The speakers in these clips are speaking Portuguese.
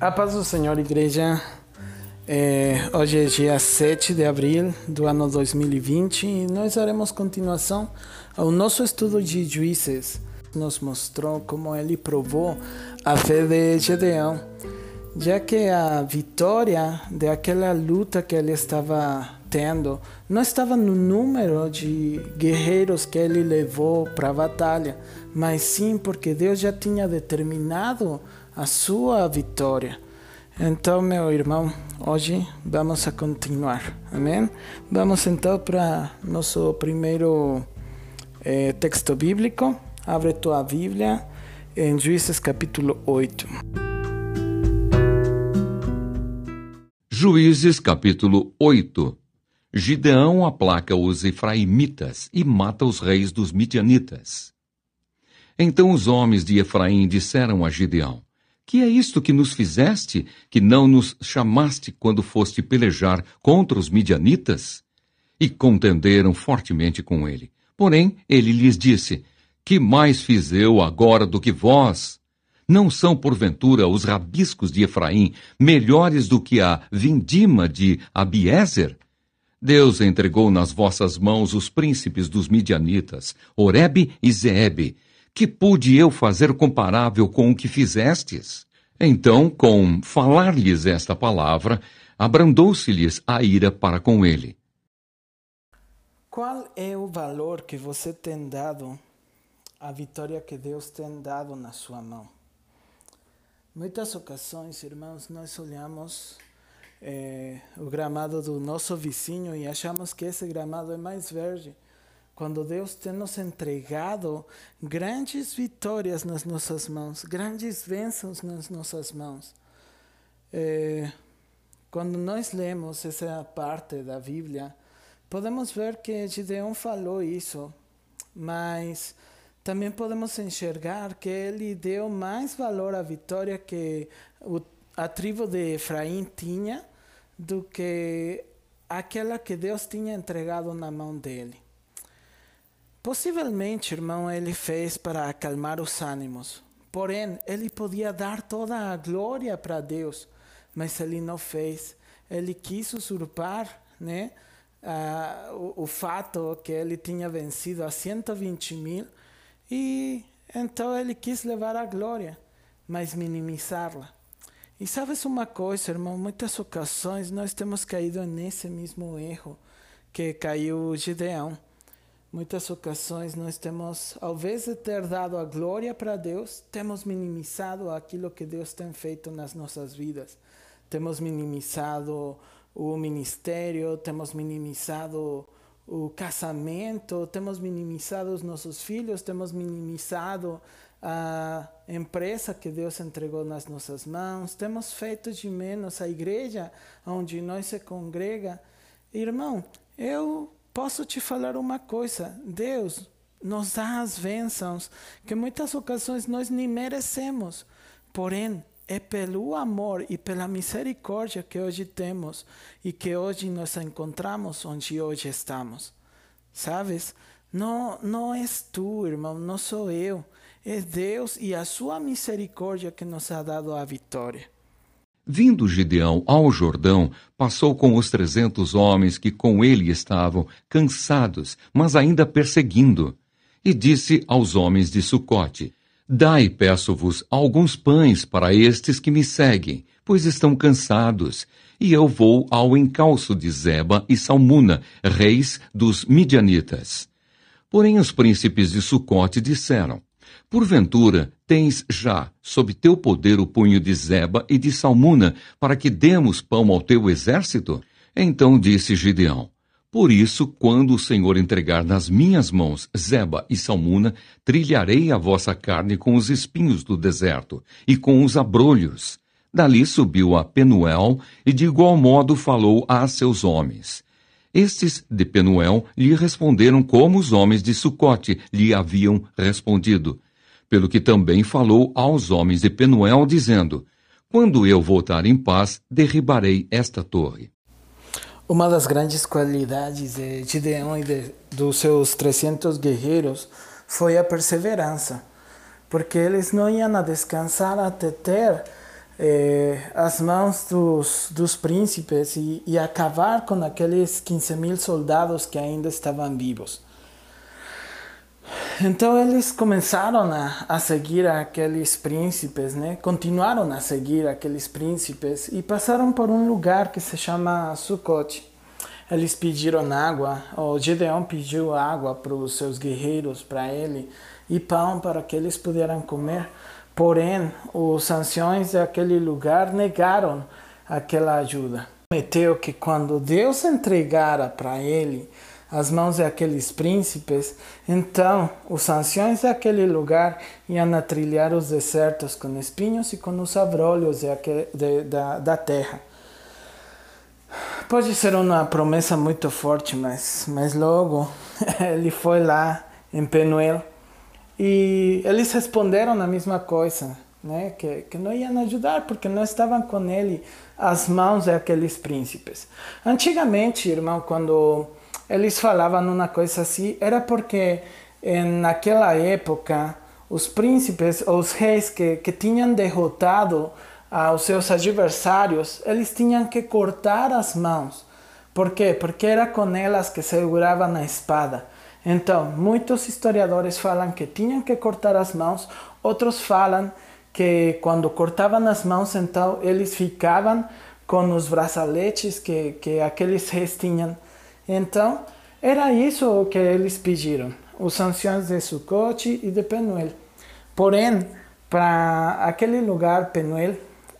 A paz do Senhor, igreja. É, hoje é dia 7 de abril do ano 2020 e nós daremos continuação ao nosso estudo de juízes. Nos mostrou como ele provou a fé de Gedeão, já que a vitória daquela luta que ele estava tendo não estava no número de guerreiros que ele levou para a batalha, mas sim porque Deus já tinha determinado a sua vitória. Então, meu irmão, hoje vamos a continuar, amém? Vamos então para nosso primeiro eh, texto bíblico. Abre tua Bíblia em Juízes capítulo 8. Juízes capítulo 8 Gideão aplaca os efraimitas e mata os reis dos midianitas. Então os homens de Efraim disseram a Gideão: que é isto que nos fizeste, que não nos chamaste quando foste pelejar contra os midianitas? E contenderam fortemente com ele. Porém, ele lhes disse: Que mais fiz eu agora do que vós? Não são, porventura, os rabiscos de Efraim melhores do que a vindima de Abiezer? Deus entregou nas vossas mãos os príncipes dos midianitas, Oreb e Zeebe, que pude eu fazer comparável com o que fizestes? Então, com falar-lhes esta palavra, abrandou-se-lhes a ira para com ele. Qual é o valor que você tem dado à vitória que Deus tem dado na sua mão? Muitas ocasiões, irmãos, nós olhamos é, o gramado do nosso vizinho e achamos que esse gramado é mais verde quando Deus tem nos entregado grandes vitórias nas nossas mãos, grandes bênçãos nas nossas mãos. É, quando nós lemos essa parte da Bíblia, podemos ver que Gideon falou isso, mas também podemos enxergar que ele deu mais valor à vitória que a tribo de Efraim tinha do que aquela que Deus tinha entregado na mão dele. Possivelmente, irmão, ele fez para acalmar os ânimos. Porém, ele podia dar toda a glória para Deus, mas ele não fez. Ele quis usurpar né, uh, o, o, fato que ele tinha vencido a 120 mil e então ele quis levar a glória, mas minimizá-la. E sabes uma coisa, irmão? Muitas ocasiões nós temos caído nesse mesmo erro que caiu Gideão Muitas ocasiões nós temos, ao invés de ter dado a glória para Deus, temos minimizado aquilo que Deus tem feito nas nossas vidas. Temos minimizado o ministério, temos minimizado o casamento, temos minimizado os nossos filhos, temos minimizado a empresa que Deus entregou nas nossas mãos, temos feito de menos a igreja onde nós se congrega. Irmão, eu posso te falar uma coisa: Deus nos dá as bênçãos que muitas ocasiões nós nem merecemos, porém é pelo amor e pela misericórdia que hoje temos e que hoje nos encontramos onde hoje estamos. Sabes? Não, não és tu, irmão, não sou eu. É Deus e a sua misericórdia que nos ha dado a vitória. Vindo Gideão ao Jordão, passou com os trezentos homens que com ele estavam, cansados, mas ainda perseguindo. E disse aos homens de Sucote: Dai, peço-vos, alguns pães para estes que me seguem, pois estão cansados, e eu vou ao encalço de Zeba e Salmuna, reis dos midianitas. Porém os príncipes de Sucote disseram: Porventura, tens já sob teu poder o punho de Zeba e de Salmuna, para que demos pão ao teu exército? Então disse Gideão: Por isso, quando o Senhor entregar nas minhas mãos Zeba e Salmuna, trilharei a vossa carne com os espinhos do deserto e com os abrolhos. Dali subiu a Penuel e de igual modo falou a seus homens. Estes de Penuel lhe responderam como os homens de Sucote lhe haviam respondido pelo que também falou aos homens de Penuel, dizendo: Quando eu voltar em paz, derribarei esta torre. Uma das grandes qualidades de Gideão e de, dos seus 300 guerreiros foi a perseverança, porque eles não iam a descansar até ter eh, as mãos dos, dos príncipes e, e acabar com aqueles 15 mil soldados que ainda estavam vivos. Então eles começaram a, a seguir aqueles príncipes, né? Continuaram a seguir aqueles príncipes e passaram por um lugar que se chama Sukkot. Eles pediram água, o Gedeon pediu água para os seus guerreiros, para ele, e pão para que eles pudessem comer. Porém, os anciões daquele lugar negaram aquela ajuda. Prometeu que quando Deus entregara para ele as mãos daqueles príncipes, então os anciões daquele lugar iam a trilhar os desertos com espinhos e com os abrolhos da, da terra. Pode ser uma promessa muito forte, mas, mas logo ele foi lá em Penuel e eles responderam a mesma coisa, né? que, que não iam ajudar porque não estavam com ele as mãos daqueles príncipes. Antigamente, irmão, quando eles falavam uma coisa assim, era porque naquela época os príncipes, os reis que, que tinham derrotado aos seus adversários, eles tinham que cortar as mãos. Por quê? Porque era com elas que seguravam a espada. Então, muitos historiadores falam que tinham que cortar as mãos, outros falam que quando cortavam as mãos, então eles ficavam com os braçaletes que, que aqueles reis tinham. Então, era isso que eles pediram, os anciãos de Sukkot e de Penuel. Porém, para aquele lugar, Penuel,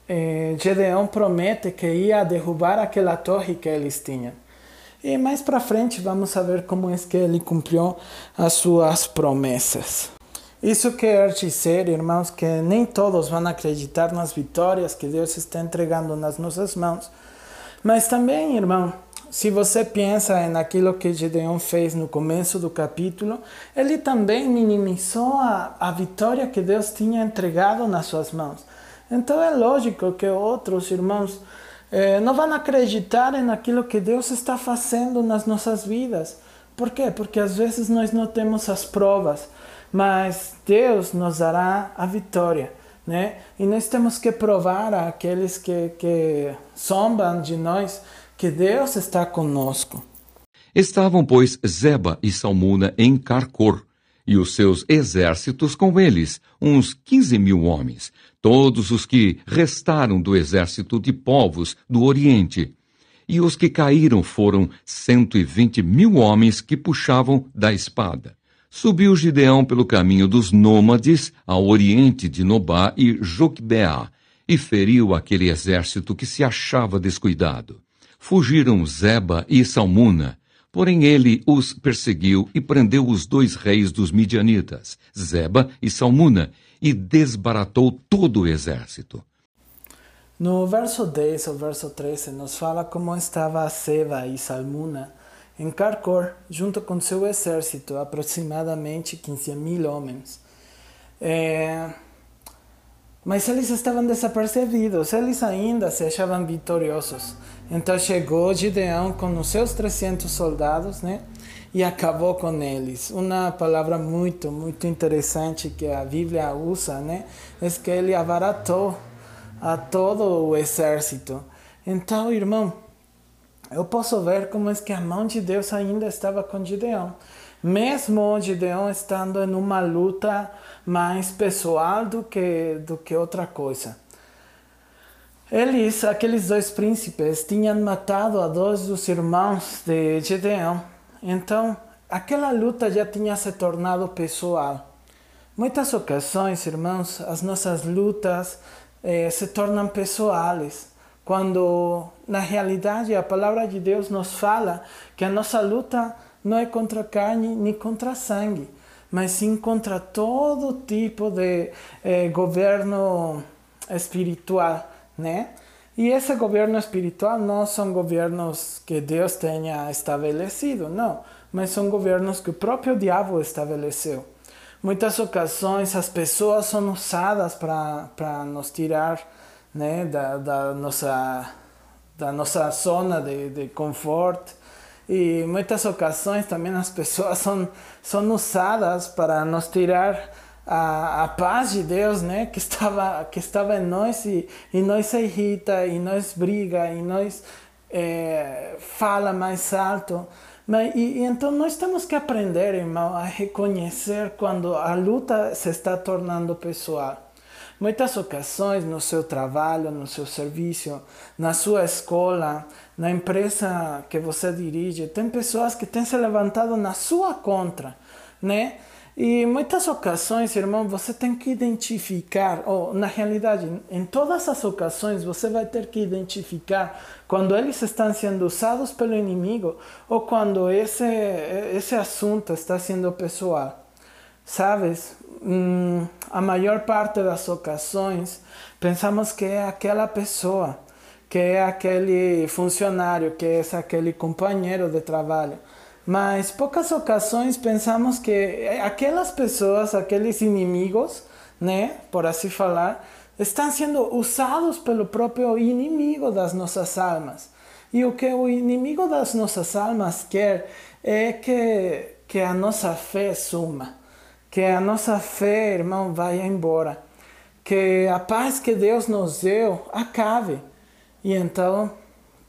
eh, Gedeão promete que ia derrubar aquela torre que eles tinham. E mais para frente vamos saber como é que ele cumpriu as suas promessas. Isso quer dizer, irmãos, que nem todos vão acreditar nas vitórias que Deus está entregando nas nossas mãos. Mas também, irmão, se você pensa naquilo que Gedeon fez no começo do capítulo, ele também minimizou a, a vitória que Deus tinha entregado nas suas mãos. Então é lógico que outros irmãos eh, não vão acreditar naquilo que Deus está fazendo nas nossas vidas. Por quê? Porque às vezes nós não temos as provas, mas Deus nos dará a vitória. Né? E nós temos que provar àqueles que, que zombam de nós que Deus está conosco. Estavam, pois, Zeba e Salmuna em Carcor, e os seus exércitos com eles, uns quinze mil homens, todos os que restaram do exército de povos do Oriente. E os que caíram foram cento e vinte mil homens que puxavam da espada. Subiu Gideão pelo caminho dos nômades ao oriente de Nobá e Joqubeá, e feriu aquele exército que se achava descuidado. Fugiram Zeba e Salmuna, Porém ele os perseguiu e prendeu os dois reis dos midianitas, Zeba e Salmuna, e desbaratou todo o exército. No verso 10 ao verso 13 nos fala como estava Seba e Salmuna em Carcor, junto com seu exército, aproximadamente 15 mil homens. É... Mas eles estavam desapercebidos, eles ainda se achavam vitoriosos. Então chegou Gideão com os seus 300 soldados, né? E acabou com eles. Uma palavra muito, muito interessante que a Bíblia usa, né? É que ele abaratou a todo o exército. Então, irmão, eu posso ver como é que a mão de Deus ainda estava com Gideão. Mesmo Gideão estando em uma luta mais pessoal do que, do que outra coisa. Eles, aqueles dois príncipes, tinham matado a dois dos irmãos de Gideão. Então, aquela luta já tinha se tornado pessoal. Muitas ocasiões, irmãos, as nossas lutas eh, se tornam pessoais, quando na realidade a palavra de Deus nos fala que a nossa luta não é contra carne nem contra sangue, mas sim contra todo tipo de eh, governo espiritual, né? E esse governo espiritual não são governos que Deus tenha estabelecido, não, mas são governos que o próprio diabo estabeleceu. Muitas ocasiões as pessoas são usadas para nos tirar né, da, da, nossa, da nossa zona de, de conforto e muitas ocasiões também as pessoas são, são usadas para nos tirar a, a paz de Deus, né, que estava que estava em nós e, e nós se irrita e nós briga e nós é, fala mais alto. Mas, e, e, então nós temos que aprender, irmão, a reconhecer quando a luta se está tornando pessoal. Muitas ocasiões no seu trabalho, no seu serviço, na sua escola, na empresa que você dirige, tem pessoas que têm se levantado na sua contra, né? E muitas ocasiões, irmão, você tem que identificar, ou na realidade, em todas as ocasiões, você vai ter que identificar quando eles estão sendo usados pelo inimigo ou quando esse, esse assunto está sendo pessoal. Sabes, hum, a maior parte das ocasiões, pensamos que é aquela pessoa, que é aquele funcionário, que é aquele companheiro de trabalho. Mas poucas ocasiões pensamos que aquelas pessoas, aqueles inimigos, né, por assim falar, estão sendo usados pelo próprio inimigo das nossas almas. E o que o inimigo das nossas almas quer é que, que a nossa fé suma, que a nossa fé, irmão, vá embora, que a paz que Deus nos deu acabe. E então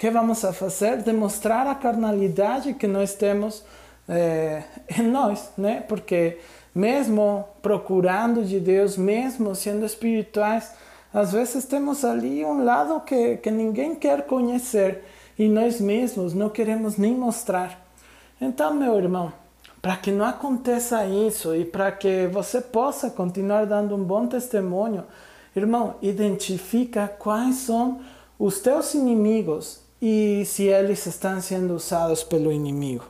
que vamos a fazer? Demonstrar a carnalidade que nós temos é, em nós, né? Porque mesmo procurando de Deus, mesmo sendo espirituais, às vezes temos ali um lado que, que ninguém quer conhecer e nós mesmos não queremos nem mostrar. Então, meu irmão, para que não aconteça isso e para que você possa continuar dando um bom testemunho, irmão, identifica quais são os teus inimigos e se eles estão sendo usados pelo inimigo.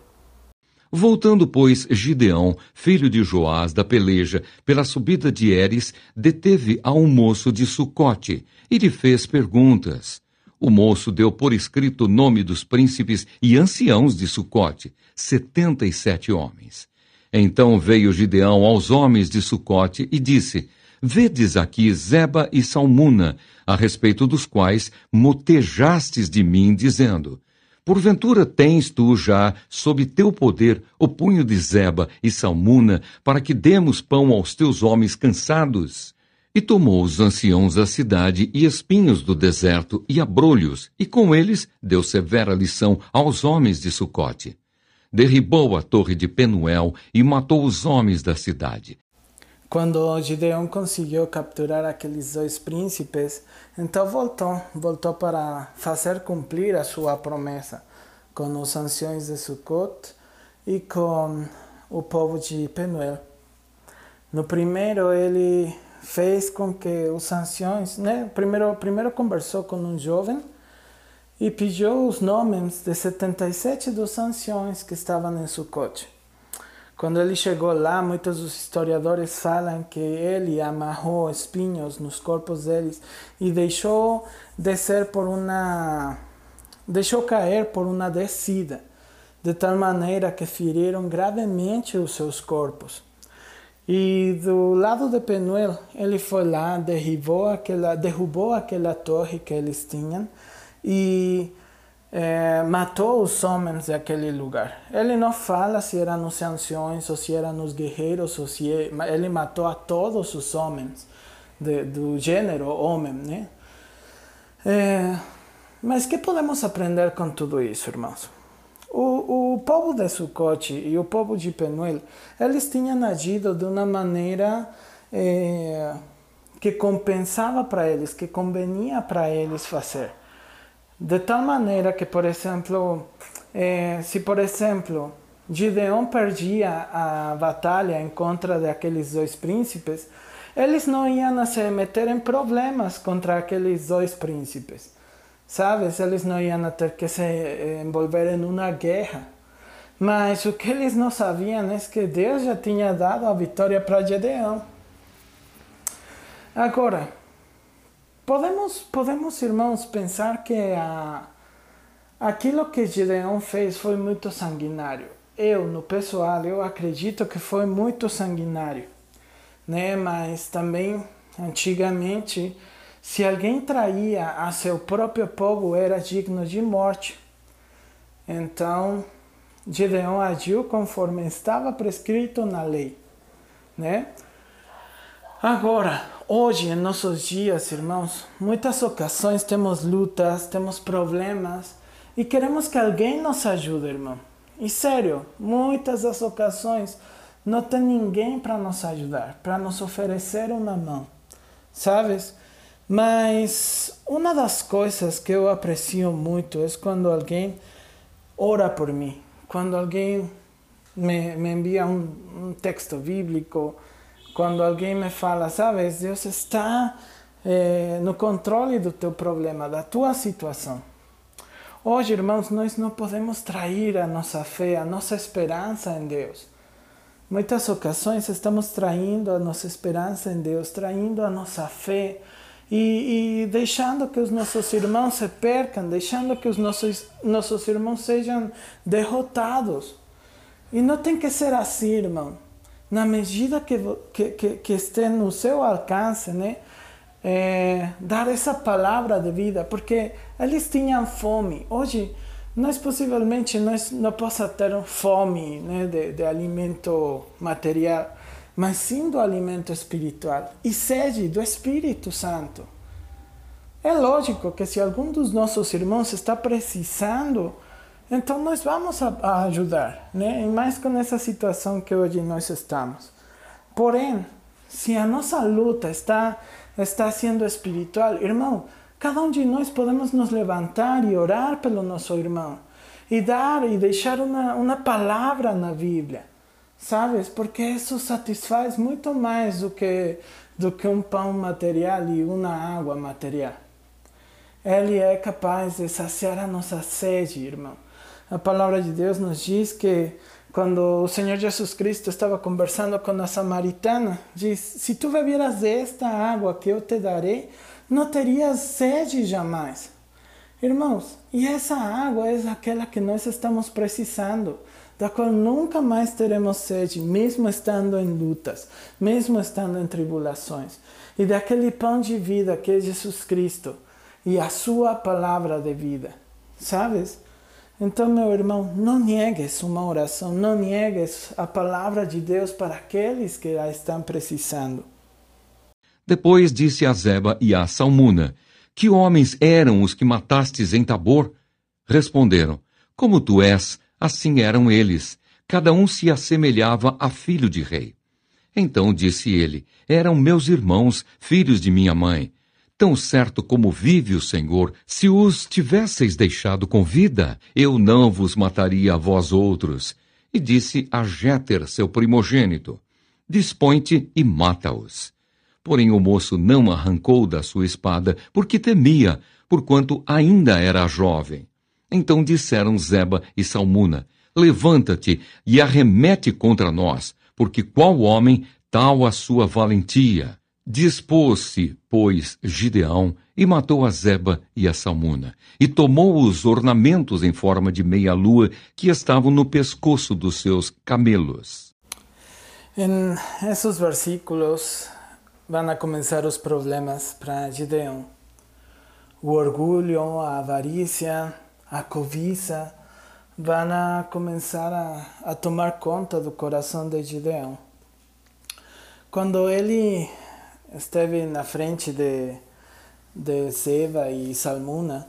Voltando, pois, Gideão, filho de Joás, da peleja, pela subida de Eres, deteve a um moço de Sucote e lhe fez perguntas. O moço deu por escrito o nome dos príncipes e anciãos de Sucote, setenta e sete homens. Então veio Gideão aos homens de Sucote e disse, Vedes aqui Zeba e Salmuna, a respeito dos quais motejastes de mim, dizendo: Porventura tens tu já, sob teu poder, o punho de Zeba e Salmuna, para que demos pão aos teus homens cansados? E tomou os anciãos da cidade e espinhos do deserto e abrolhos, e com eles deu severa lição aos homens de Sucote. Derribou a torre de Penuel e matou os homens da cidade. Quando Gideon conseguiu capturar aqueles dois príncipes, então voltou, voltou para fazer cumprir a sua promessa com os anciões de Sukkot e com o povo de Penuel. No primeiro, ele fez com que os anciões, né, primeiro, primeiro conversou com um jovem e pediu os nomes de 77 dos anciões que estavam em Sukkot. Quando ele chegou lá, muitos dos historiadores falam que ele amarrou espinhos nos corpos deles e deixou descer por uma deixou cair por uma descida, de tal maneira que feriram gravemente os seus corpos. E do lado de Penuel, ele foi lá, derrubou aquela, derrubou aquela torre que eles tinham e é, matou os homens daquele lugar. Ele não fala se eram nos anciões ou se eram nos guerreiros, ou se ele matou a todos os homens de, do gênero homem, né? É, mas que podemos aprender com tudo isso, irmãos? O, o povo de Sucote e o povo de Penuel, eles tinham agido de uma maneira é, que compensava para eles, que convenia para eles fazer. De tal maneira que, por exemplo, eh, se por exemplo Gideon perdia a batalha em contra daqueles dois príncipes, eles não iam se meter em problemas contra aqueles dois príncipes. Sabes? Eles não iam ter que se eh, envolver em uma guerra. Mas o que eles não sabiam é que Deus já tinha dado a vitória para Gideão. Agora, Podemos, podemos, irmãos, pensar que a, aquilo que Gideon fez foi muito sanguinário. Eu, no pessoal, eu acredito que foi muito sanguinário, né? Mas também, antigamente, se alguém traía a seu próprio povo, era digno de morte. Então, Gideon agiu conforme estava prescrito na lei, né? Agora, hoje, em nossos dias, irmãos, muitas ocasiões temos lutas, temos problemas e queremos que alguém nos ajude, irmão. E sério, muitas das ocasiões não tem ninguém para nos ajudar, para nos oferecer uma mão, sabes? Mas uma das coisas que eu aprecio muito é quando alguém ora por mim, quando alguém me, me envia um, um texto bíblico, quando alguém me fala, sabes, Deus está eh, no controle do teu problema, da tua situação. Hoje, irmãos, nós não podemos trair a nossa fé, a nossa esperança em Deus. Muitas ocasiões estamos traindo a nossa esperança em Deus, traindo a nossa fé e, e deixando que os nossos irmãos se percam, deixando que os nossos, nossos irmãos sejam derrotados. E não tem que ser assim, irmão. Na medida que, que, que, que esteja no seu alcance, né? É, dar essa palavra de vida, porque eles tinham fome. Hoje, nós possivelmente nós não possa ter fome né, de, de alimento material, mas sim do alimento espiritual e sede do Espírito Santo. É lógico que se algum dos nossos irmãos está precisando, então nós vamos a, a ajudar, né? E mais com essa situação que hoje nós estamos. Porém, se a nossa luta está está sendo espiritual, irmão, cada um de nós podemos nos levantar e orar pelo nosso irmão e dar e deixar uma, uma palavra na Bíblia, sabes? Porque isso satisfaz muito mais do que do que um pão material e uma água material. Ele é capaz de saciar a nossa sede, irmão. A palavra de Deus nos diz que quando o Senhor Jesus Cristo estava conversando com a samaritana, diz: Se tu bebieras desta água que eu te darei, não terias sede jamais. Irmãos, e essa água é aquela que nós estamos precisando, da qual nunca mais teremos sede, mesmo estando em lutas, mesmo estando em tribulações. E daquele pão de vida que é Jesus Cristo e a sua palavra de vida, sabes? Então, meu irmão, não niegues uma oração, não niegues a palavra de Deus para aqueles que a estão precisando. Depois disse a Zeba e a Salmuna: Que homens eram os que matastes em Tabor? Responderam: Como tu és, assim eram eles. Cada um se assemelhava a filho de rei. Então disse ele: Eram meus irmãos, filhos de minha mãe. Tão certo como vive o Senhor, se os tivesseis deixado com vida, eu não vos mataria a vós outros. E disse a Jéter, seu primogênito: Dispõe-te e mata-os. Porém o moço não arrancou da sua espada, porque temia, porquanto ainda era jovem. Então disseram Zeba e Salmuna: Levanta-te e arremete contra nós, porque qual homem tal a sua valentia? Dispôs-se, pois, Gideão e matou a Zeba e a Salmuna, e tomou os ornamentos em forma de meia-lua que estavam no pescoço dos seus camelos. Em esses versículos vão a começar os problemas para Gideão. O orgulho, a avarícia, a cobiça vão começar a, a tomar conta do coração de Gideão. Quando ele esteve na frente de, de Seba e Salmuna,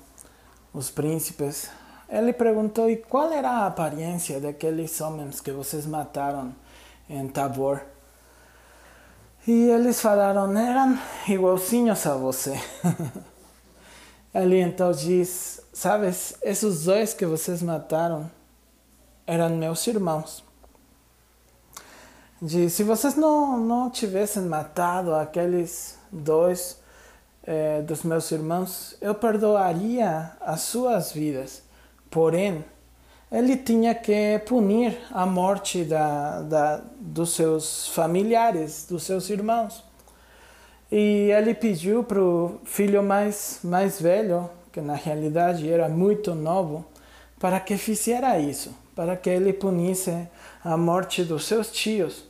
os príncipes. Ele perguntou: e qual era a aparência daqueles homens que vocês mataram em Tabor? E eles falaram: eram igualzinhos a você. Ele então diz: Sabes, esses dois que vocês mataram eram meus irmãos de se vocês não, não tivessem matado aqueles dois eh, dos meus irmãos, eu perdoaria as suas vidas. Porém, ele tinha que punir a morte da, da, dos seus familiares, dos seus irmãos. E ele pediu para o filho mais, mais velho, que na realidade era muito novo, para que fizesse isso, para que ele punisse a morte dos seus tios.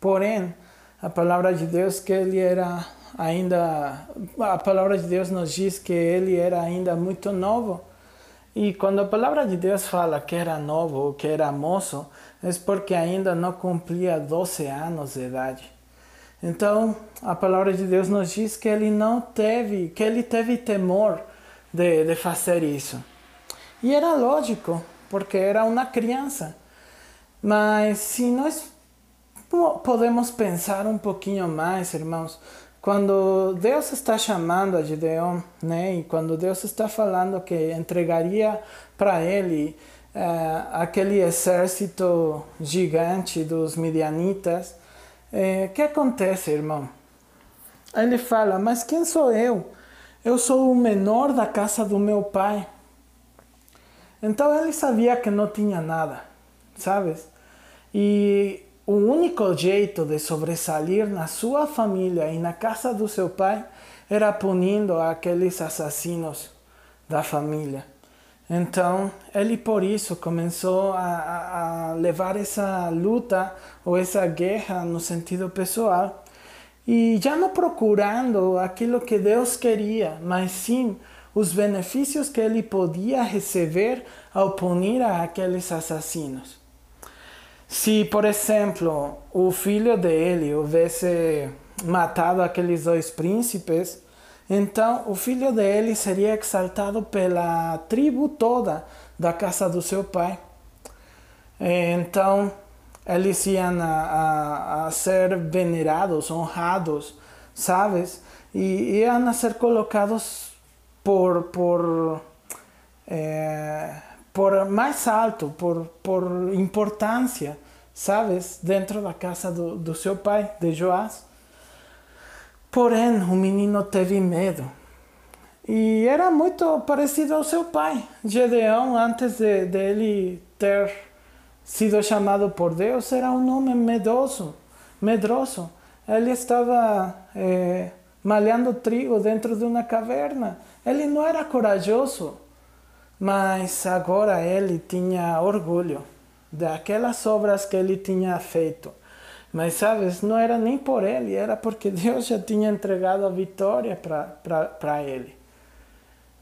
Porém, a palavra de Deus que ele era ainda a palavra de Deus nos diz que ele era ainda muito novo. E quando a palavra de Deus fala que era novo, que era moço, é porque ainda não cumpria 12 anos de idade. Então, a palavra de Deus nos diz que ele não teve, que ele teve temor de, de fazer isso. E era lógico, porque era uma criança. Mas se nós podemos pensar um pouquinho mais, irmãos, quando Deus está chamando a Gideon, né, e quando Deus está falando que entregaria para ele uh, aquele exército gigante dos midianitas, o uh, que acontece, irmão? Ele fala: Mas quem sou eu? Eu sou o menor da casa do meu pai. Então ele sabia que não tinha nada, sabes? E o único jeito de sobressair na sua família e na casa do seu pai era punindo aqueles assassinos da família. Então, ele por isso começou a, a, levar essa luta ou essa guerra no sentido pessoal e já não procurando aquilo que Deus queria, mas sim os benefícios que ele podia receber ao punir aqueles assassinos. Se, por exemplo, o filho dele houvesse matado aqueles dois príncipes, então o filho dele seria exaltado pela tribo toda da casa do seu pai. Então eles iam a, a, a ser venerados, honrados, sabes? E iam a ser colocados por, por é, por mais alto, por, por importância, sabes, dentro da casa do, do seu pai, de Joás. Porém, o menino teve medo. E era muito parecido ao seu pai. Gedeão, antes de, de ele ter sido chamado por Deus, era um homem medroso. medroso. Ele estava é, malhando trigo dentro de uma caverna. Ele não era corajoso mas agora ele tinha orgulho daquelas obras que ele tinha feito. Mas sabes, não era nem por ele, era porque Deus já tinha entregado a vitória para ele.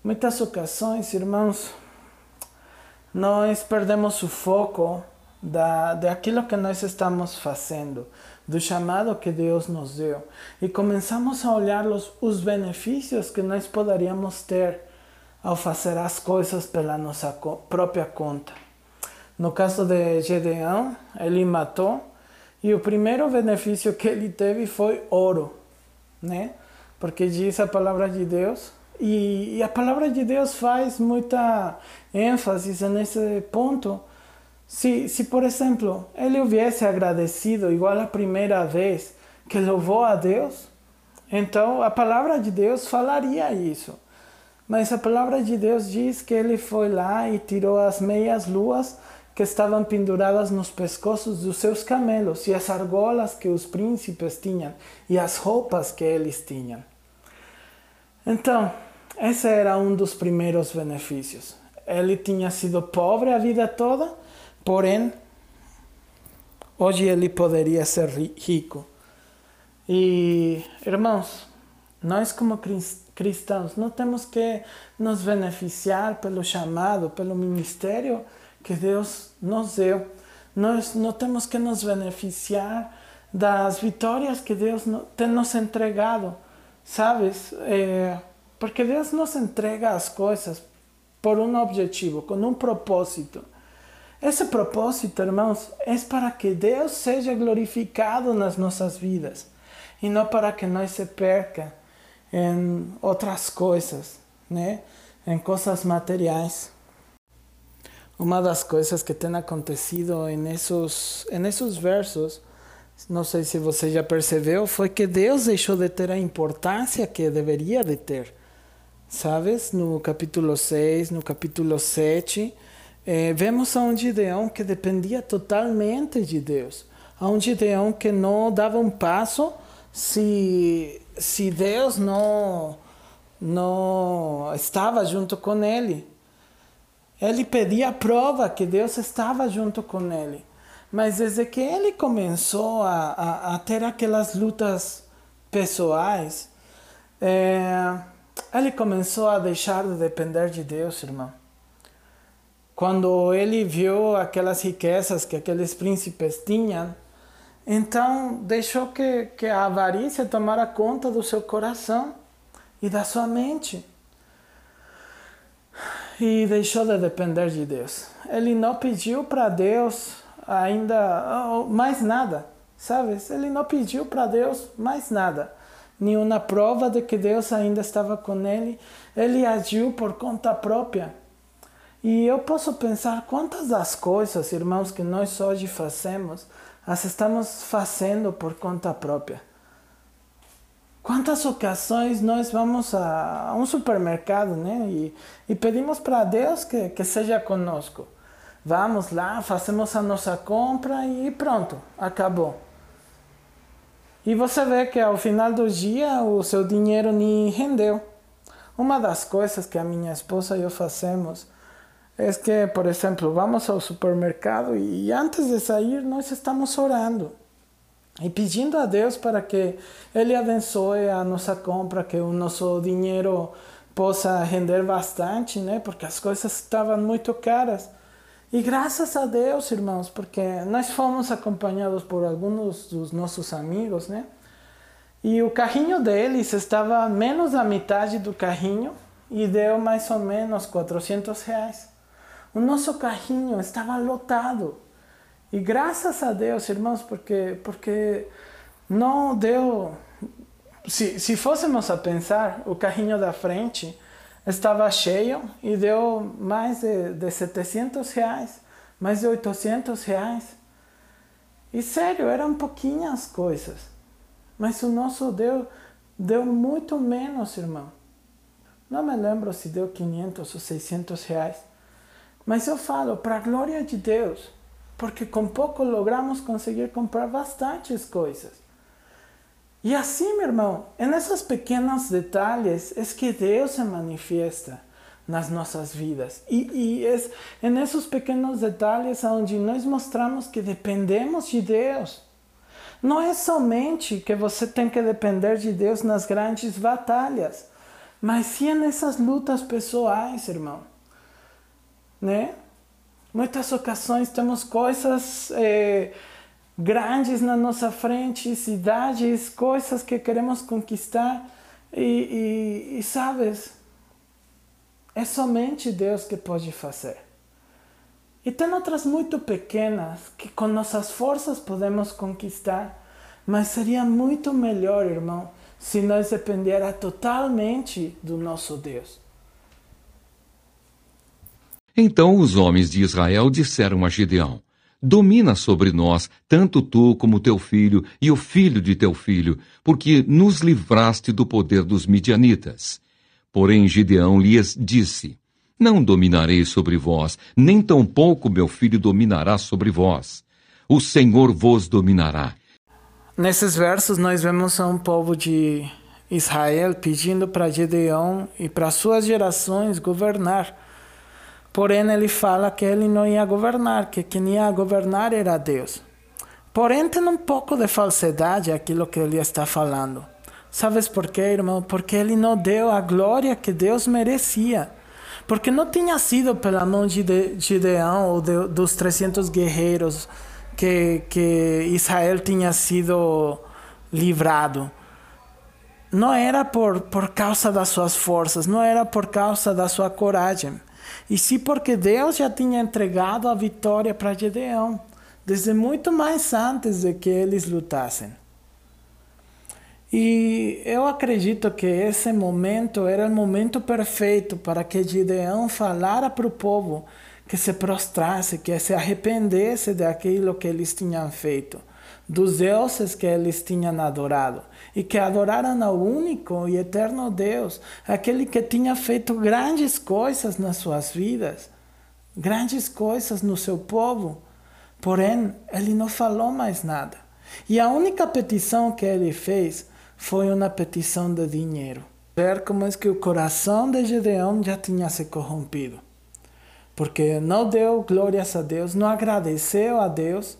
Muitas ocasiões, irmãos, nós perdemos o foco da, daquilo que nós estamos fazendo, do chamado que Deus nos deu, e começamos a olhar os, os benefícios que nós poderíamos ter ao fazer as coisas pela nossa própria conta. No caso de Gedeão, ele matou e o primeiro benefício que ele teve foi ouro, né? Porque diz a palavra de Deus e, e a palavra de Deus faz muita ênfase nesse ponto. Se, se, por exemplo, ele houvesse agradecido igual a primeira vez que louvou a Deus, então a palavra de Deus falaria isso. Mas a palavra de Deus diz que ele foi lá e tirou as meias luas que estavam penduradas nos pescoços dos seus camelos e as argolas que os príncipes tinham e as roupas que eles tinham. Então, esse era um dos primeiros benefícios. Ele tinha sido pobre a vida toda, porém, hoje ele poderia ser rico. E, irmãos, nós como cristãos. Não temos que nos beneficiar pelo chamado, pelo ministério que Deus nos deu. Nós não temos que nos beneficiar das vitórias que Deus tem nos entregado, sabes? É, porque Deus nos entrega as coisas por um objetivo, com um propósito. Esse propósito, irmãos, é para que Deus seja glorificado nas nossas vidas e não para que nós se perca em outras coisas, né? Em coisas materiais. Uma das coisas que tem acontecido nesses, nesses versos, não sei se você já percebeu, foi que Deus deixou de ter a importância que deveria de ter. Sabes? No capítulo 6, no capítulo 7, eh, vemos a um Gideão que dependia totalmente de Deus. A um Gideão que não dava um passo se se Deus não não estava junto com ele. Ele pedia a prova que Deus estava junto com ele. Mas desde que ele começou a, a, a ter aquelas lutas pessoais, é, ele começou a deixar de depender de Deus, irmão. Quando ele viu aquelas riquezas que aqueles príncipes tinham, Então deixou que, que a avarícia tomara conta do seu coração e da sua mente. E deixou de depender de Deus. Ele não pediu para Deus ainda mais nada, sabes? Ele não pediu para Deus mais nada, nenhuma prova de que Deus ainda estava com ele. Ele agiu por conta própria. E eu posso pensar quantas das coisas, irmãos, que nós hoje fazemos, as estamos fazendo por conta própria. Quantas ocasiões nós vamos a um supermercado né, e, e pedimos para Deus que, que seja conosco. Vamos lá, fazemos a nossa compra e pronto, acabou. E você vê que ao final do dia o seu dinheiro nem rendeu. Uma das coisas que a minha esposa e eu fazemos é que, por exemplo, vamos ao supermercado e antes de sair nós estamos orando e pedindo a Deus para que Ele abençoe a nossa compra, que o nosso dinheiro possa render bastante, né? Porque as coisas estavam muito caras. E graças a Deus, irmãos, porque nós fomos acompanhados por alguns dos nossos amigos, né? E o carrinho deles estava menos da metade do carrinho e deu mais ou menos 400 reais. O nosso carrinho estava lotado. E graças a Deus, irmãos, porque, porque não deu. Se, se fôssemos a pensar, o carrinho da frente estava cheio e deu mais de, de 700 reais, mais de 800 reais. E sério, eram pouquinhas coisas. Mas o nosso deu, deu muito menos, irmão. Não me lembro se deu 500 ou 600 reais. Mas eu falo, para a glória de Deus, porque com pouco logramos conseguir comprar bastantes coisas. E assim, meu irmão, é nesses pequenos detalhes é que Deus se manifesta nas nossas vidas. E, e é, é nesses pequenos detalhes onde nós mostramos que dependemos de Deus. Não é somente que você tem que depender de Deus nas grandes batalhas, mas sim nessas lutas pessoais, irmão. Né? Muitas ocasiões temos coisas é, grandes na nossa frente, cidades, coisas que queremos conquistar e, e, e sabes, é somente Deus que pode fazer. E tem outras muito pequenas que com nossas forças podemos conquistar, mas seria muito melhor, irmão, se nós dependera totalmente do nosso Deus. Então os homens de Israel disseram a Gideão: Domina sobre nós, tanto tu como teu filho e o filho de teu filho, porque nos livraste do poder dos midianitas. Porém Gideão lhes disse: Não dominarei sobre vós, nem tampouco meu filho dominará sobre vós. O Senhor vos dominará. Nesses versos nós vemos um povo de Israel pedindo para Gideão e para suas gerações governar Porém, ele fala que ele não ia governar, que quem ia governar era Deus. Porém, tem um pouco de falsidade aquilo que ele está falando. Sabes por quê, irmão? Porque ele não deu a glória que Deus merecia. Porque não tinha sido pela mão de Gideão ou de, dos 300 guerreiros que, que Israel tinha sido livrado. Não era por, por causa das suas forças, não era por causa da sua coragem e sim porque Deus já tinha entregado a vitória para Gedeão, desde muito mais antes de que eles lutassem. E eu acredito que esse momento era o momento perfeito para que Gideão falara para o povo que se prostrasse, que se arrependesse daquilo que eles tinham feito, dos deuses que eles tinham adorado e que adoraram ao único e eterno Deus, aquele que tinha feito grandes coisas nas suas vidas, grandes coisas no seu povo. Porém, ele não falou mais nada. E a única petição que ele fez foi uma petição de dinheiro. Ver como é que o coração de Gedeão já tinha se corrompido. Porque não deu glórias a Deus, não agradeceu a Deus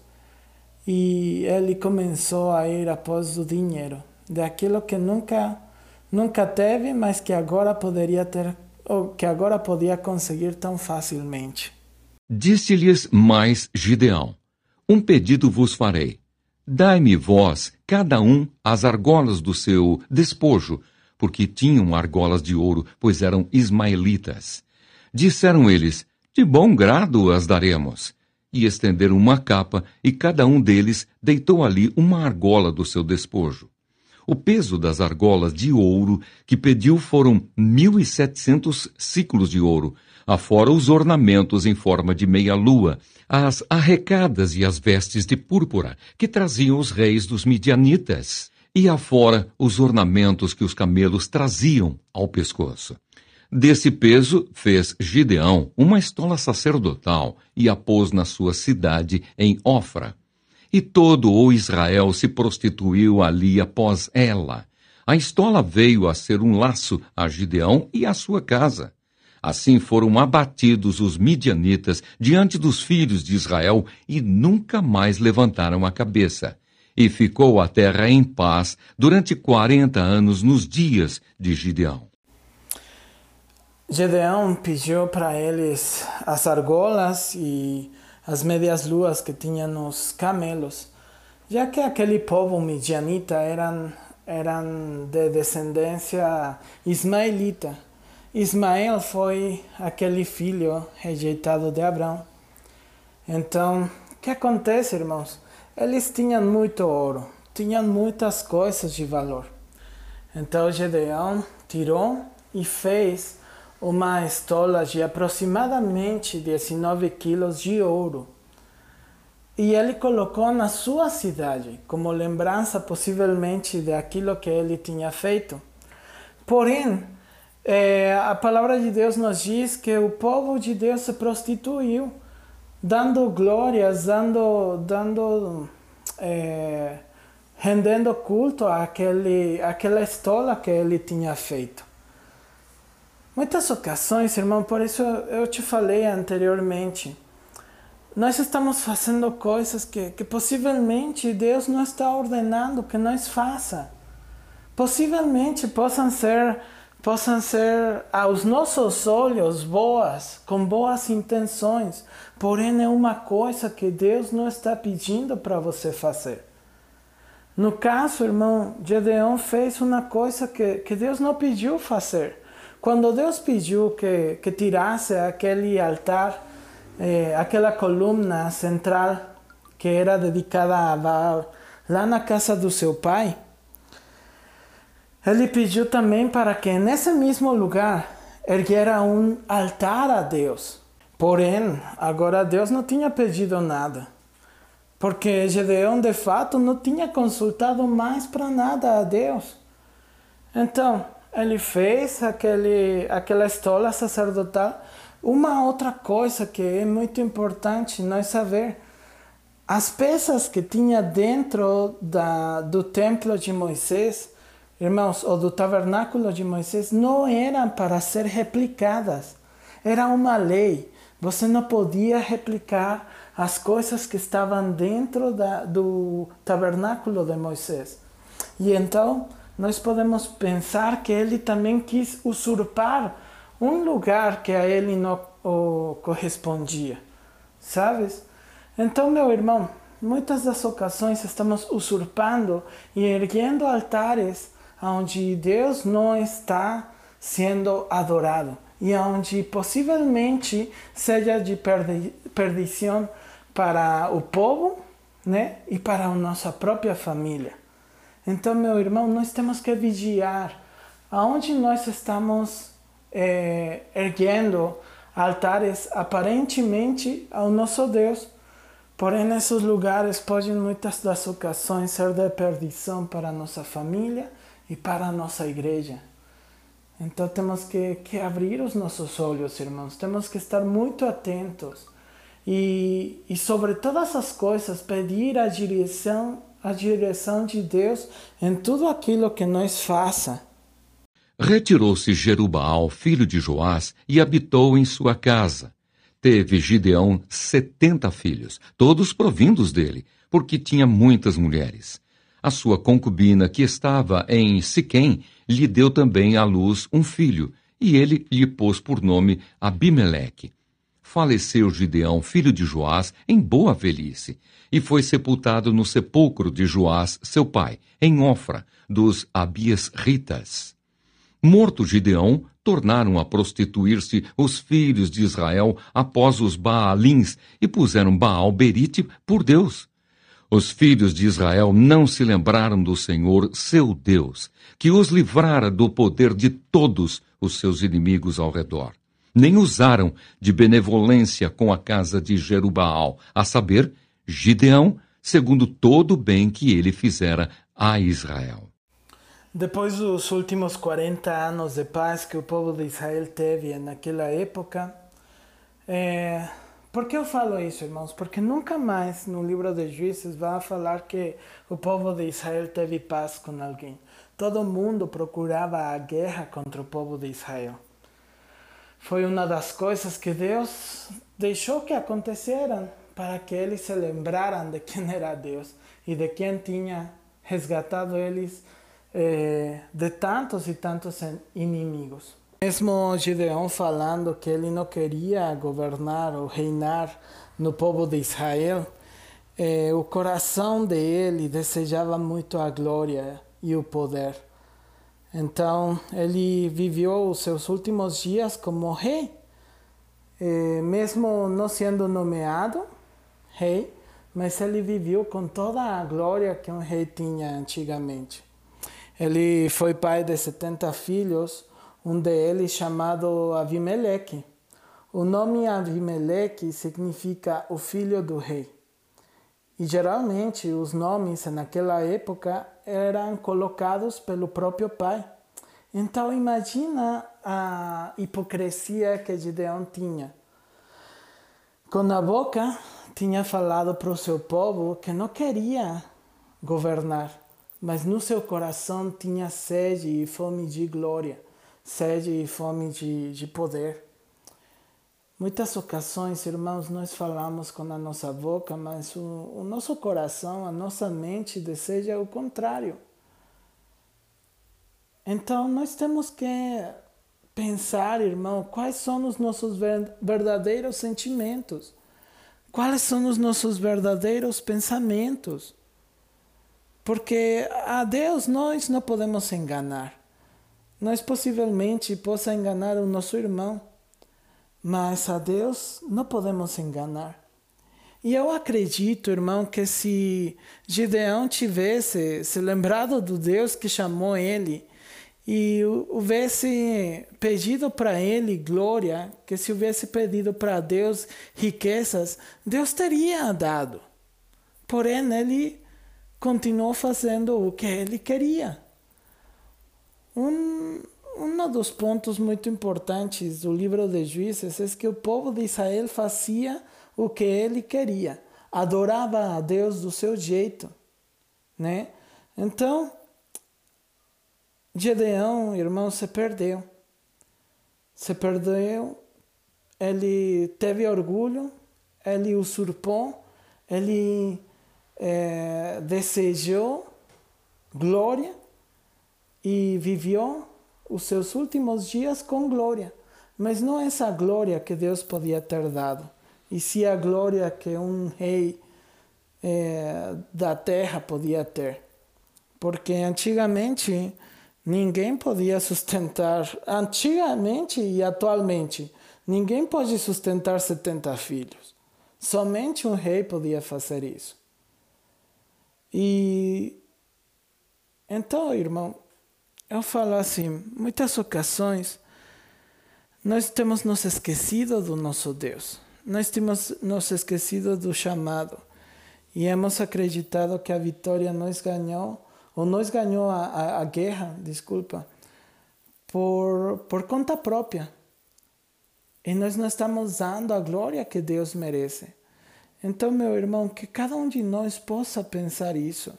e ele começou a ir após o dinheiro daquilo que nunca nunca teve, mas que agora poderia ter ou que agora podia conseguir tão facilmente. Disse-lhes mais Gideão: Um pedido vos farei. Dai-me vós, cada um, as argolas do seu despojo, porque tinham argolas de ouro, pois eram ismaelitas. Disseram eles, de bom grado as daremos. E estenderam uma capa, e cada um deles deitou ali uma argola do seu despojo. O peso das argolas de ouro que pediu foram mil e setecentos ciclos de ouro, afora os ornamentos em forma de meia-lua, as arrecadas e as vestes de púrpura que traziam os reis dos midianitas, e afora os ornamentos que os camelos traziam ao pescoço. Desse peso fez Gideão uma estola sacerdotal e a pôs na sua cidade em Ofra. E todo o Israel se prostituiu ali após ela. A estola veio a ser um laço a Gideão e a sua casa. Assim foram abatidos os midianitas diante dos filhos de Israel e nunca mais levantaram a cabeça. E ficou a terra em paz durante quarenta anos nos dias de Gideão. Gedeão pediu para eles as argolas e as médias luas que tinham nos camelos, já que aquele povo midianita eram, eram de descendência ismaelita. Ismael foi aquele filho rejeitado de Abraão. Então, o que acontece, irmãos? Eles tinham muito ouro, tinham muitas coisas de valor. Então Gedeão tirou e fez uma estola de aproximadamente 19 quilos de ouro. E ele colocou na sua cidade, como lembrança possivelmente daquilo que ele tinha feito. Porém, é, a palavra de Deus nos diz que o povo de Deus se prostituiu, dando glórias, dando, dando é, rendendo culto àquele, àquela estola que ele tinha feito. Muitas ocasiões, irmão, por isso eu te falei anteriormente, nós estamos fazendo coisas que, que possivelmente Deus não está ordenando que nós faça. Possivelmente possam ser, possam ser aos nossos olhos boas, com boas intenções, porém é uma coisa que Deus não está pedindo para você fazer. No caso, irmão, Gedeon fez uma coisa que, que Deus não pediu fazer. Quando Deus pediu que, que tirasse aquele altar, eh, aquela coluna central que era dedicada a Baal, lá na casa do seu pai, ele pediu também para que nesse mesmo lugar erguera um altar a Deus. Porém, agora Deus não tinha pedido nada, porque Gedeão de fato não tinha consultado mais para nada a Deus. Então, ele fez aquele, aquela estola sacerdotal. Uma outra coisa que é muito importante nós saber, as peças que tinha dentro da, do templo de Moisés, irmãos, ou do tabernáculo de Moisés, não eram para ser replicadas. Era uma lei. Você não podia replicar as coisas que estavam dentro da, do tabernáculo de Moisés. E então, nós podemos pensar que ele também quis usurpar um lugar que a ele não correspondia, sabes? Então, meu irmão, muitas das ocasiões estamos usurpando e erguendo altares onde Deus não está sendo adorado e onde possivelmente seja de perdição para o povo né, e para a nossa própria família. Então, meu irmão, nós temos que vigiar aonde nós estamos é, erguendo altares aparentemente ao nosso Deus, porém nesses lugares podem muitas das ocasiões ser de perdição para nossa família e para nossa igreja. Então temos que, que abrir os nossos olhos, irmãos, temos que estar muito atentos e, e sobre todas as coisas pedir a direção a direção de Deus em tudo aquilo que nós faça. Retirou-se Jerubaal, filho de Joás, e habitou em sua casa. Teve Gideão setenta filhos, todos provindos dele, porque tinha muitas mulheres. A sua concubina, que estava em Siquém, lhe deu também à luz um filho, e ele lhe pôs por nome Abimeleque. Faleceu Gideão, filho de Joás, em boa velhice, e foi sepultado no sepulcro de Joás, seu pai, em Ofra, dos Abias Ritas. Morto Gideão, tornaram a prostituir-se os filhos de Israel após os Baalins e puseram Baal Berite por Deus. Os filhos de Israel não se lembraram do Senhor, seu Deus, que os livrara do poder de todos os seus inimigos ao redor. Nem usaram de benevolência com a casa de Jerubaal, a saber, Gideão, segundo todo o bem que ele fizera a Israel. Depois dos últimos 40 anos de paz que o povo de Israel teve naquela época, é, por que eu falo isso, irmãos? Porque nunca mais no livro de Juízes vai falar que o povo de Israel teve paz com alguém. Todo mundo procurava a guerra contra o povo de Israel. Foi uma das coisas que Deus deixou que aconteceram para que eles se lembraram de quem era Deus e de quem tinha resgatado eles eh, de tantos e tantos inimigos. Mesmo Gideon falando que ele não queria governar ou reinar no povo de Israel, eh, o coração dele desejava muito a glória e o poder. Então ele viveu os seus últimos dias como rei, eh, mesmo não sendo nomeado rei, mas ele viveu com toda a glória que um rei tinha antigamente. Ele foi pai de 70 filhos um deles chamado Avimeleque. O nome Avimeleque significa o filho do rei. E geralmente os nomes naquela época eram colocados pelo próprio pai. Então imagina a hipocrisia que Gideão tinha. Com a boca tinha falado para o seu povo que não queria governar, mas no seu coração tinha sede e fome de glória sede e fome de, de poder. Muitas ocasiões, irmãos, nós falamos com a nossa boca, mas o, o nosso coração, a nossa mente deseja o contrário. Então, nós temos que pensar, irmão, quais são os nossos verdadeiros sentimentos, quais são os nossos verdadeiros pensamentos. Porque a Deus nós não podemos enganar nós possivelmente possa enganar o nosso irmão, mas a Deus não podemos enganar. E eu acredito, irmão, que se Gideão tivesse se lembrado do Deus que chamou ele e houvesse pedido para ele glória, que se houvesse pedido para Deus riquezas, Deus teria dado. Porém, ele continuou fazendo o que ele queria. Um, um dos pontos muito importantes do livro de Juízes é que o povo de Israel fazia o que ele queria, adorava a Deus do seu jeito, né? Então, Gedeão, irmão, se perdeu. Se perdeu, ele teve orgulho, ele usurpou, ele é, desejou glória e viveu os seus últimos dias com glória. Mas não essa glória que Deus podia ter dado, e sim a glória que um rei é, da terra podia ter. Porque antigamente ninguém podia sustentar, antigamente e atualmente, ninguém pode sustentar 70 filhos. Somente um rei podia fazer isso. E então, irmão, eu falo assim, muitas ocasiões nós temos nos esquecido do nosso Deus. Nós temos nos esquecido do chamado e hemos acreditado que a vitória nós ganhou ou nós ganhou a, a, a guerra, desculpa, por por conta própria. E nós não estamos dando a glória que Deus merece. Então, meu irmão, que cada um de nós possa pensar isso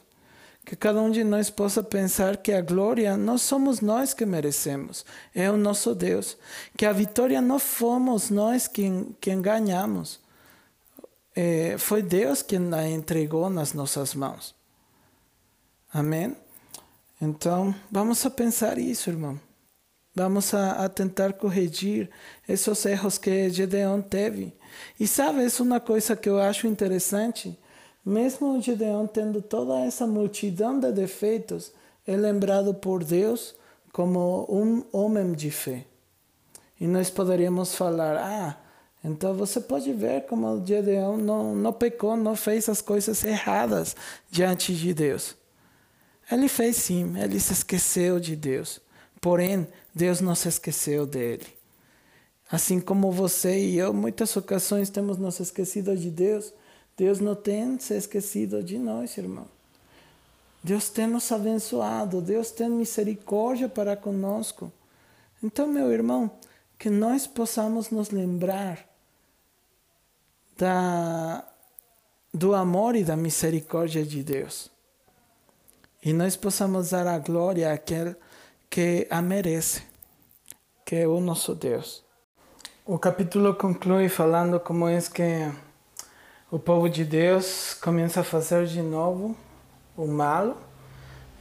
que cada um de nós possa pensar que a glória não somos nós que merecemos, é o nosso Deus. Que a vitória não fomos nós quem, quem ganhamos, é, foi Deus quem a entregou nas nossas mãos. Amém? Então, vamos a pensar isso, irmão. Vamos a, a tentar corrigir esses erros que Gedeão teve. E sabe, é uma coisa que eu acho interessante. Mesmo Gedeão tendo toda essa multidão de defeitos, é lembrado por Deus como um homem de fé. E nós poderíamos falar, ah, então você pode ver como Gedeão não, não pecou, não fez as coisas erradas diante de Deus. Ele fez sim, ele se esqueceu de Deus. Porém, Deus não se esqueceu dele. Assim como você e eu, muitas ocasiões temos nos esquecido de Deus, Deus não tem se esquecido de nós, irmão. Deus tem nos abençoado, Deus tem misericórdia para conosco. Então, meu irmão, que nós possamos nos lembrar da, do amor e da misericórdia de Deus. E nós possamos dar a glória àquele que a merece, que é o nosso Deus. O capítulo conclui falando como é que o povo de Deus começa a fazer de novo o mal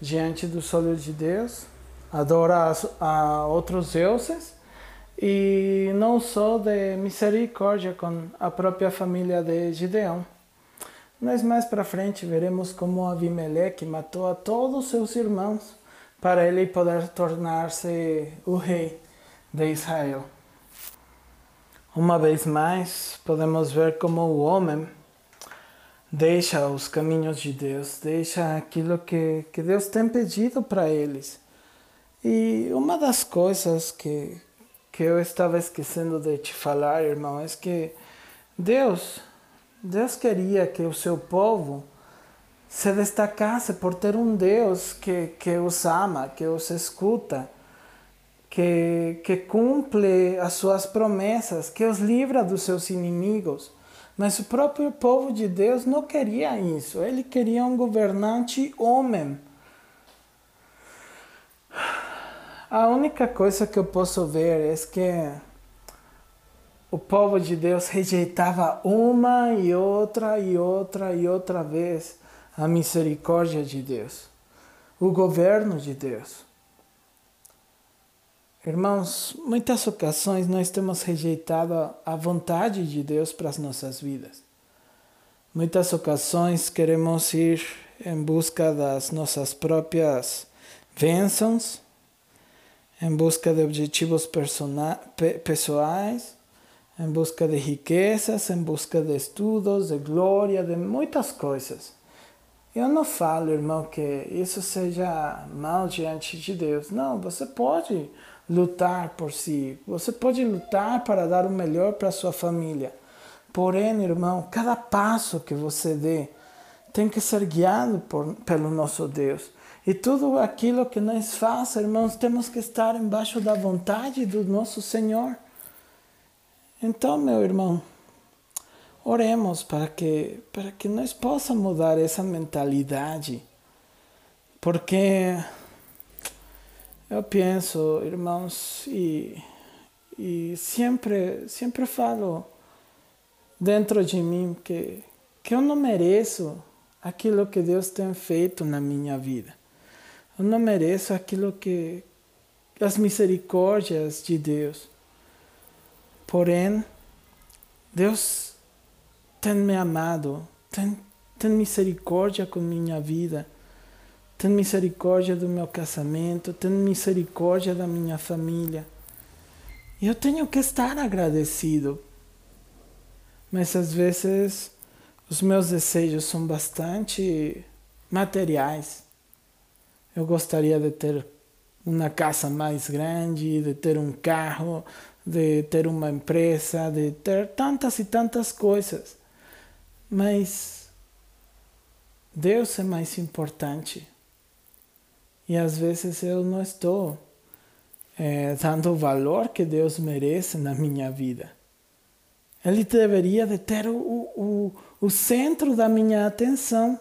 diante dos olhos de Deus, adora a outros deuses e não só de misericórdia com a própria família de Gideão. Nós mais para frente veremos como Abimeleque matou a todos seus irmãos para ele poder tornar-se o rei de Israel. Uma vez mais, podemos ver como o homem deixa os caminhos de Deus, deixa aquilo que, que Deus tem pedido para eles. E uma das coisas que, que eu estava esquecendo de te falar, irmão, é que Deus, Deus queria que o seu povo se destacasse por ter um Deus que, que os ama, que os escuta, que, que cumpre as suas promessas, que os livra dos seus inimigos. Mas o próprio povo de Deus não queria isso. Ele queria um governante homem. A única coisa que eu posso ver é que o povo de Deus rejeitava uma e outra e outra e outra vez a misericórdia de Deus, o governo de Deus. Irmãos, muitas ocasiões nós temos rejeitado a vontade de Deus para as nossas vidas. Muitas ocasiões queremos ir em busca das nossas próprias bênçãos, em busca de objetivos pessoais, em busca de riquezas, em busca de estudos, de glória, de muitas coisas. Eu não falo, irmão, que isso seja mal diante de Deus. Não, você pode lutar por si, você pode lutar para dar o melhor para sua família. Porém, irmão, cada passo que você dê tem que ser guiado por, pelo nosso Deus. E tudo aquilo que nós façamos, irmãos, temos que estar embaixo da vontade do nosso Senhor. Então, meu irmão, Oremos para que, para que nós possamos mudar essa mentalidade, porque eu penso, irmãos, e, e sempre, sempre falo dentro de mim que, que eu não mereço aquilo que Deus tem feito na minha vida. Eu não mereço aquilo que as misericórdias de Deus. Porém, Deus tem me amado, tem, tem misericórdia com minha vida, tem misericórdia do meu casamento, tem misericórdia da minha família. Eu tenho que estar agradecido. Mas às vezes os meus desejos são bastante materiais. Eu gostaria de ter uma casa mais grande, de ter um carro, de ter uma empresa, de ter tantas e tantas coisas. Mas Deus é mais importante. E às vezes eu não estou é, dando o valor que Deus merece na minha vida. Ele deveria de ter o, o, o centro da minha atenção.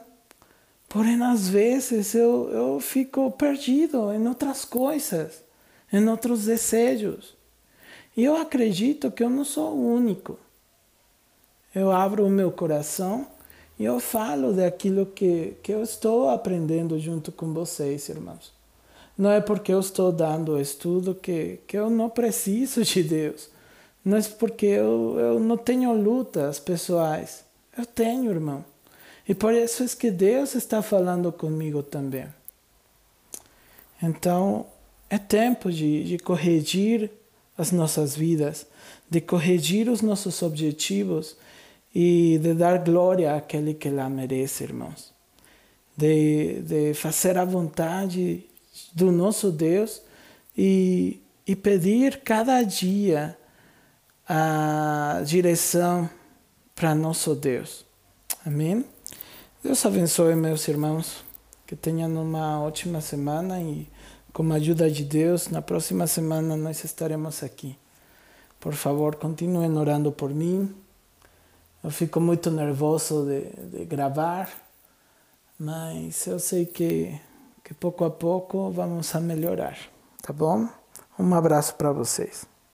Porém, às vezes eu, eu fico perdido em outras coisas, em outros desejos. E eu acredito que eu não sou o único eu abro o meu coração e eu falo daquilo que, que eu estou aprendendo junto com vocês, irmãos. Não é porque eu estou dando estudo que, que eu não preciso de Deus. Não é porque eu, eu não tenho lutas pessoais. Eu tenho, irmão. E por isso é que Deus está falando comigo também. Então, é tempo de, de corrigir as nossas vidas, de corrigir os nossos objetivos e de dar glória àquele que lá merece, irmãos. De, de fazer a vontade do nosso Deus e, e pedir cada dia a direção para nosso Deus. Amém? Deus abençoe meus irmãos. Que tenham uma ótima semana e com a ajuda de Deus, na próxima semana nós estaremos aqui. Por favor, continuem orando por mim. Eu fico muito nervoso de, de gravar, mas eu sei que, que pouco a pouco vamos a melhorar, tá bom? Um abraço para vocês.